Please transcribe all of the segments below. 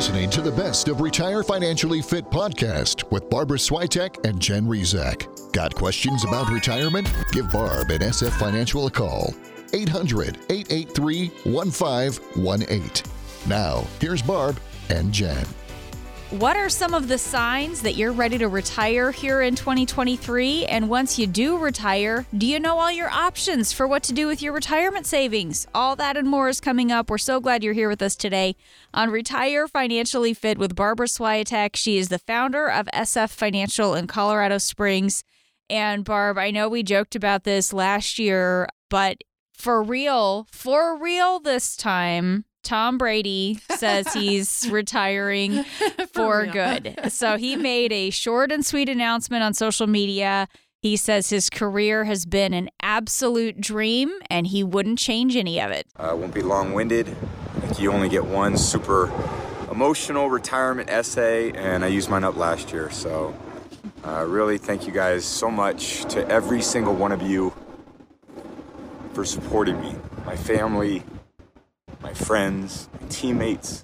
listening to the best of Retire Financially Fit podcast with Barbara Swiatek and Jen Rizak. Got questions about retirement? Give Barb and SF Financial a call. 800 883 1518. Now, here's Barb and Jen. What are some of the signs that you're ready to retire here in 2023? And once you do retire, do you know all your options for what to do with your retirement savings? All that and more is coming up. We're so glad you're here with us today on Retire Financially Fit with Barbara Swiatek. She is the founder of SF Financial in Colorado Springs. And Barb, I know we joked about this last year, but for real, for real this time, Tom Brady says he's retiring for, good. So he made a short and sweet announcement on social media. He says his career has been an absolute dream and he wouldn't change any of it. I uh, won't be long winded. You only get one super emotional retirement essay, and I used mine up last year. So, uh, really, thank you guys so much to every single one of you for supporting me, my family, my friends, my teammates,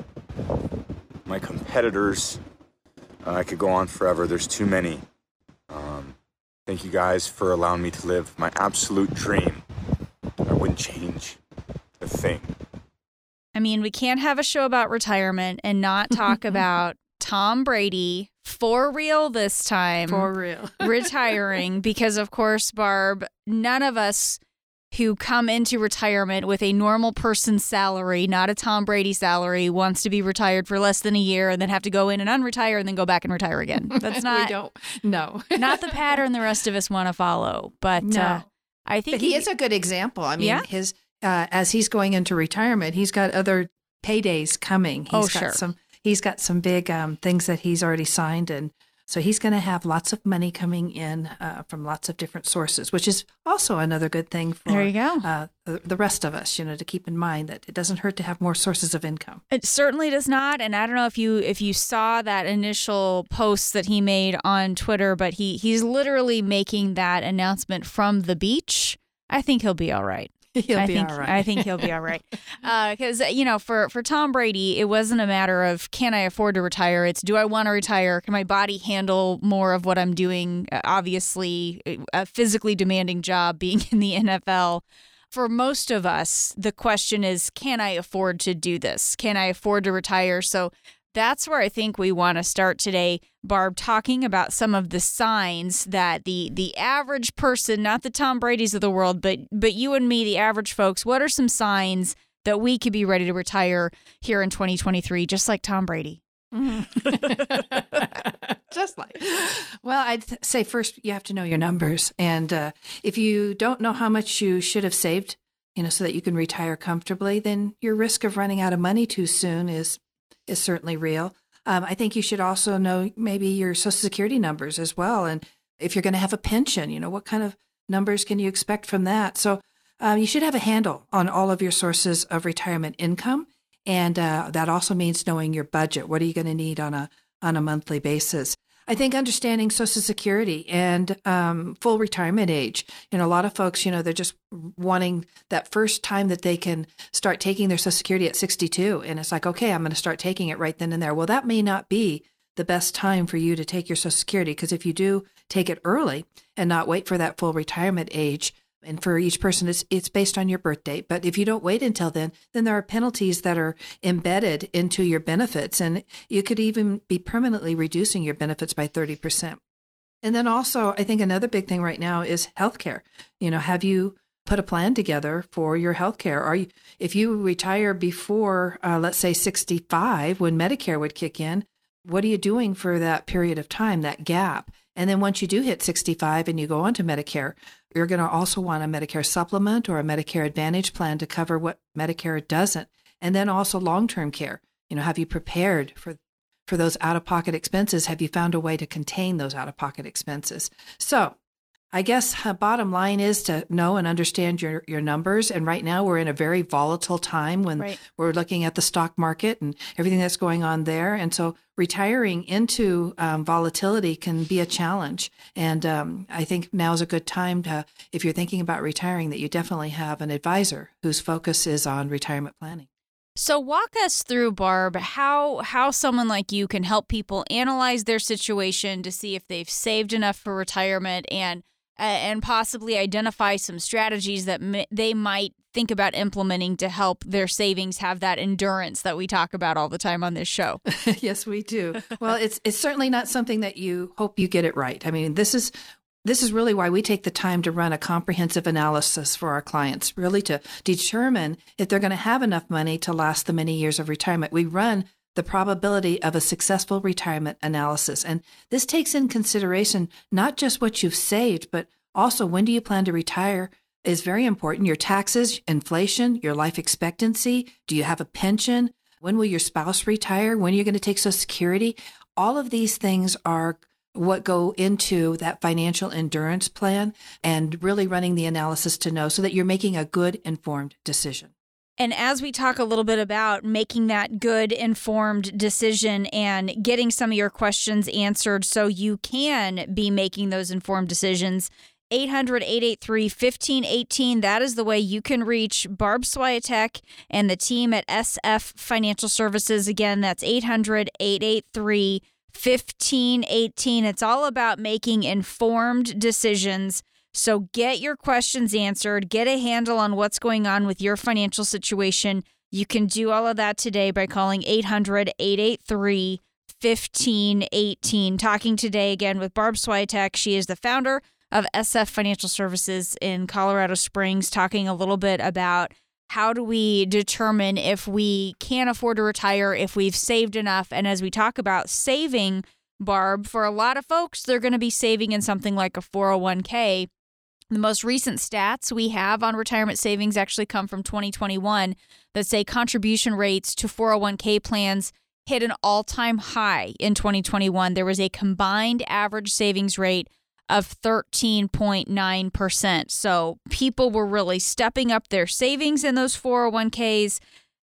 my competitors. Uh, I could go on forever. There's too many. Um, thank you guys for allowing me to live my absolute dream. I wouldn't change a thing. I mean, we can't have a show about retirement and not talk about Tom Brady for real this time. For real. retiring because, of course, Barb, none of us who come into retirement with a normal person's salary, not a Tom Brady salary, wants to be retired for less than a year and then have to go in and unretire and then go back and retire again. That's not we don't no not the pattern the rest of us want to follow. But no. uh, I think but he, he, is a good example. I mean, yeah? his uh, as he's going into retirement, he's got other paydays coming. He's oh, got sure. some he's got some big um, things that he's already signed and so he's going to have lots of money coming in uh, from lots of different sources, which is also another good thing for there you go. Uh, the, the rest of us. You know, to keep in mind that it doesn't hurt to have more sources of income. It certainly does not. And I don't know if you if you saw that initial post that he made on Twitter, but he he's literally making that announcement from the beach. I think he'll be all right. He'll I be think, all right. I think he'll be all right. Because, uh, you know, for, for Tom Brady, it wasn't a matter of can I afford to retire? It's do I want to retire? Can my body handle more of what I'm doing? Uh, obviously, a physically demanding job being in the NFL. For most of us, the question is can I afford to do this? Can I afford to retire? So that's where I think we want to start today, Barb, talking about some of the signs that the the average person, not the Tom Brady's of the world, but but you and me, the average folks, what are some signs that we could be ready to retire here in 2023, just like Tom Brady? just like well i'd say first you have to know your numbers and uh, if you don't know how much you should have saved you know so that you can retire comfortably then your risk of running out of money too soon is is certainly real. Um, I think you should also know maybe your Social Security numbers as well, and if you're going to have a pension, you know what kind of numbers can you expect from that? So um, you should have a handle on all of your sources of retirement income, and uh, that also means knowing your budget. What are you going to need on a on a monthly basis? I think understanding Social Security and um, full retirement age. You know, a lot of folks, you know, they're just wanting that first time that they can start taking their Social Security at 62. And it's like, okay, I'm going to start taking it right then and there. Well, that may not be the best time for you to take your Social Security because if you do take it early and not wait for that full retirement age, and for each person it's it's based on your birth date but if you don't wait until then then there are penalties that are embedded into your benefits. And you could even be permanently reducing your benefits by 30% and then also i think another big thing right now is healthcare. You know have you put a plan together for your healthcare? Are you if you retire before uh, let's say 65 when medicare would kick in what are you doing for that period of time that gap? And then once you do hit 65 and you go on to Medicare, you're going to also want a Medicare supplement or a Medicare Advantage plan to cover what Medicare doesn't. And then also long-term care. You know, have you prepared for for those out-of-pocket expenses? Have you found a way to contain those out-of-pocket expenses? So, I guess bottom line is to know and understand your, your numbers. And right now we're in a very volatile time when right. we're looking at the stock market and everything that's going on there. And so retiring into um, volatility can be a challenge. And um, I think now is a good time to, if you're thinking about retiring, that you definitely have an advisor whose focus is on retirement planning. So walk us through Barb how how someone like you can help people analyze their situation to see if they've saved enough for retirement and and possibly identify some strategies that m- they might think about implementing to help their savings have that endurance that we talk about all the time on this show. yes, we do. Well, it's it's certainly not something that you hope you get it right. I mean, this is this is really why we take the time to run a comprehensive analysis for our clients, really to determine if they're going to have enough money to last the many years of retirement. We run the probability of a successful retirement analysis. And this takes in consideration not just what you've saved, but also when do you plan to retire is very important. Your taxes, inflation, your life expectancy. Do you have a pension? When will your spouse retire? When are you going to take Social Security? All of these things are what go into that financial endurance plan and really running the analysis to know so that you're making a good informed decision. And as we talk a little bit about making that good informed decision and getting some of your questions answered so you can be making those informed decisions, 800 883 1518. That is the way you can reach Barb Swiatek and the team at SF Financial Services. Again, that's 800 883 1518. It's all about making informed decisions. So get your questions answered, get a handle on what's going on with your financial situation. You can do all of that today by calling 800 883 1518. Talking today again with Barb Swiatek. She is the founder of SF Financial Services in Colorado Springs, talking a little bit about how do we determine if we can afford to retire, if we've saved enough? And as we talk about saving, Barb, for a lot of folks, they're going to be saving in something like a 401k. The most recent stats we have on retirement savings actually come from 2021 that say contribution rates to 401k plans hit an all time high in 2021. There was a combined average savings rate of 13.9%. So people were really stepping up their savings in those 401ks.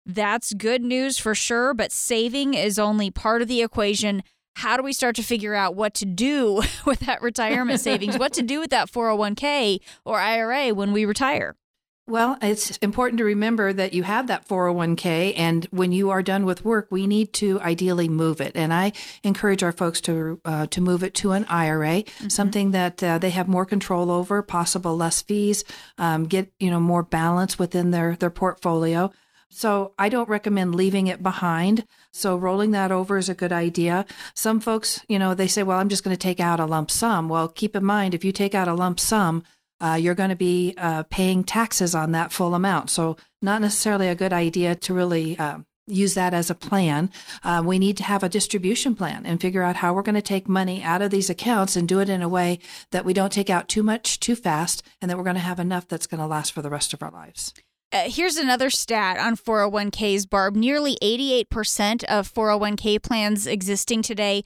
That's good news for sure, but saving is only part of the equation. How do we start to figure out what to do with that retirement savings? What to do with that 401k or IRA when we retire? Well, it's important to remember that you have that 401k, and when you are done with work, we need to ideally move it. And I encourage our folks to uh, to move it to an IRA, mm-hmm. something that uh, they have more control over, possible less fees, um, get you know more balance within their their portfolio. So I don't recommend leaving it behind. So rolling that over is a good idea. Some folks, you know, they say, well, I'm just going to take out a lump sum. Well, keep in mind, if you take out a lump sum, uh, you're going to be uh, paying taxes on that full amount. So, not necessarily a good idea to really uh, use that as a plan. Uh, we need to have a distribution plan and figure out how we're going to take money out of these accounts and do it in a way that we don't take out too much too fast and that we're going to have enough that's going to last for the rest of our lives. Uh, here's another stat on 401ks, Barb. Nearly 88% of 401k plans existing today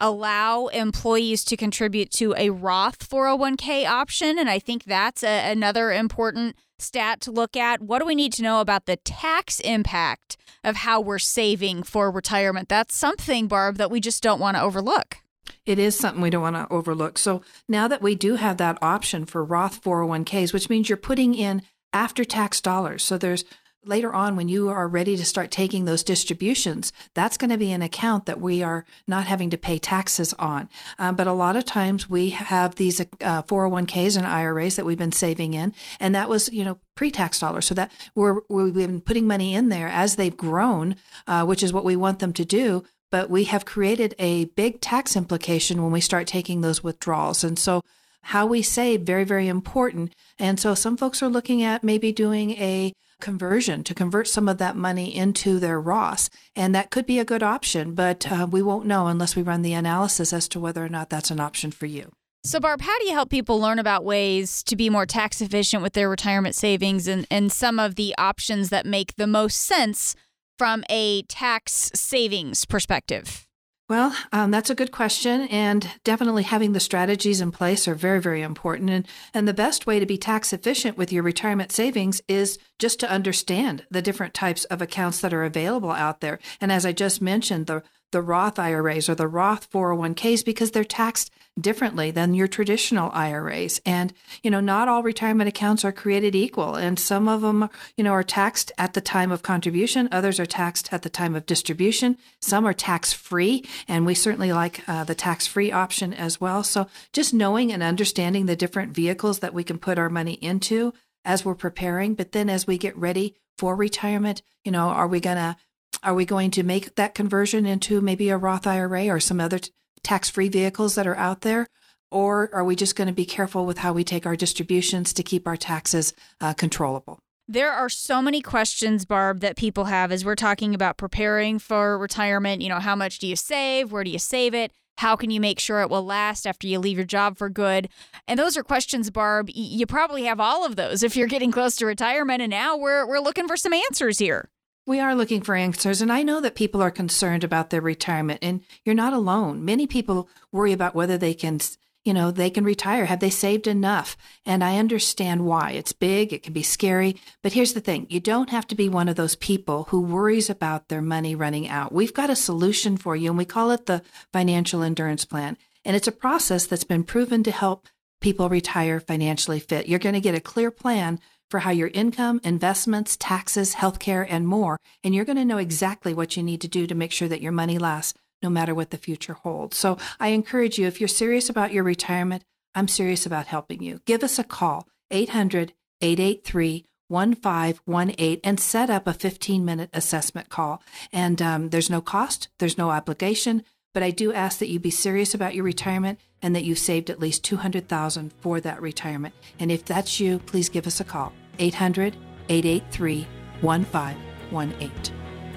allow employees to contribute to a Roth 401k option. And I think that's a, another important stat to look at. What do we need to know about the tax impact of how we're saving for retirement? That's something, Barb, that we just don't want to overlook. It is something we don't want to overlook. So now that we do have that option for Roth 401ks, which means you're putting in after tax dollars. So there's later on when you are ready to start taking those distributions that's going to be an account that we are not having to pay taxes on. Um, but a lot of times we have these uh, 401ks and iras that we've been saving in and that was you know pre-tax dollars. So that we're we've been putting money in there as they've grown uh, which is what we want them to do. But we have created a big tax implication when we start taking those withdrawals. And so how we save very very important and so some folks are looking at maybe doing a conversion to convert some of that money into their Roth. And that could be a good option, but uh, we won't know unless we run the analysis as to whether or not that's an option for you. So, Barb, how do you help people learn about ways to be more tax efficient with their retirement savings and, and some of the options that make the most sense from a tax savings perspective? Well, um, that's a good question, and definitely having the strategies in place are very, very important. And and the best way to be tax efficient with your retirement savings is just to understand the different types of accounts that are available out there. And as I just mentioned, the the Roth IRAs or the Roth 401ks because they're taxed differently than your traditional IRAs. And, you know, not all retirement accounts are created equal. And some of them, you know, are taxed at the time of contribution. Others are taxed at the time of distribution. Some are tax free. And we certainly like uh, the tax free option as well. So just knowing and understanding the different vehicles that we can put our money into as we're preparing. But then as we get ready for retirement, you know, are we going to are we going to make that conversion into maybe a Roth IRA or some other tax free vehicles that are out there? Or are we just going to be careful with how we take our distributions to keep our taxes uh, controllable? There are so many questions, Barb, that people have as we're talking about preparing for retirement. You know, how much do you save? Where do you save it? How can you make sure it will last after you leave your job for good? And those are questions, Barb. You probably have all of those if you're getting close to retirement. And now we're, we're looking for some answers here. We are looking for answers, and I know that people are concerned about their retirement, and you're not alone. Many people worry about whether they can, you know, they can retire. Have they saved enough? And I understand why. It's big, it can be scary, but here's the thing you don't have to be one of those people who worries about their money running out. We've got a solution for you, and we call it the Financial Endurance Plan. And it's a process that's been proven to help people retire financially fit. You're going to get a clear plan for how your income, investments, taxes, healthcare, and more. And you're going to know exactly what you need to do to make sure that your money lasts no matter what the future holds. So I encourage you, if you're serious about your retirement, I'm serious about helping you. Give us a call, 800 883 1518, and set up a 15 minute assessment call. And um, there's no cost, there's no obligation. But I do ask that you be serious about your retirement and that you've saved at least 200,000 for that retirement. And if that's you, please give us a call. 800-883-1518.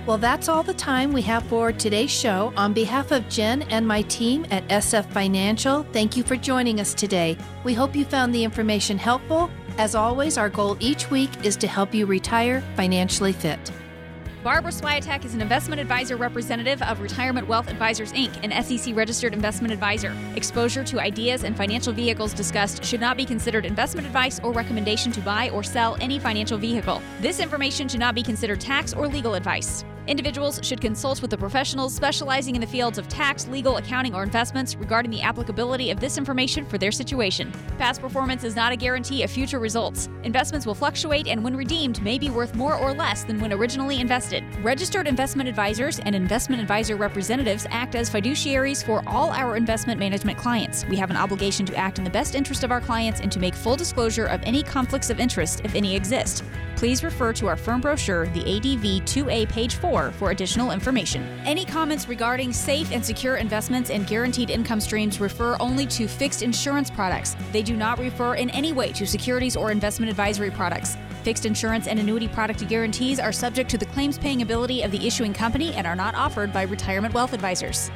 Well, that's all the time we have for today's show. On behalf of Jen and my team at SF Financial, thank you for joining us today. We hope you found the information helpful. As always, our goal each week is to help you retire financially fit. Barbara Swiatek is an investment advisor representative of Retirement Wealth Advisors Inc., an SEC registered investment advisor. Exposure to ideas and financial vehicles discussed should not be considered investment advice or recommendation to buy or sell any financial vehicle. This information should not be considered tax or legal advice. Individuals should consult with the professionals specializing in the fields of tax, legal, accounting, or investments regarding the applicability of this information for their situation. Past performance is not a guarantee of future results. Investments will fluctuate and, when redeemed, may be worth more or less than when originally invested. Registered investment advisors and investment advisor representatives act as fiduciaries for all our investment management clients. We have an obligation to act in the best interest of our clients and to make full disclosure of any conflicts of interest, if any exist please refer to our firm brochure, the ADV 2A page 4, for additional information. Any comments regarding safe and secure investments and guaranteed income streams refer only to fixed insurance products. They do not refer in any way to securities or investment advisory products. Fixed insurance and annuity product guarantees are subject to the claims paying ability of the issuing company and are not offered by retirement wealth advisors.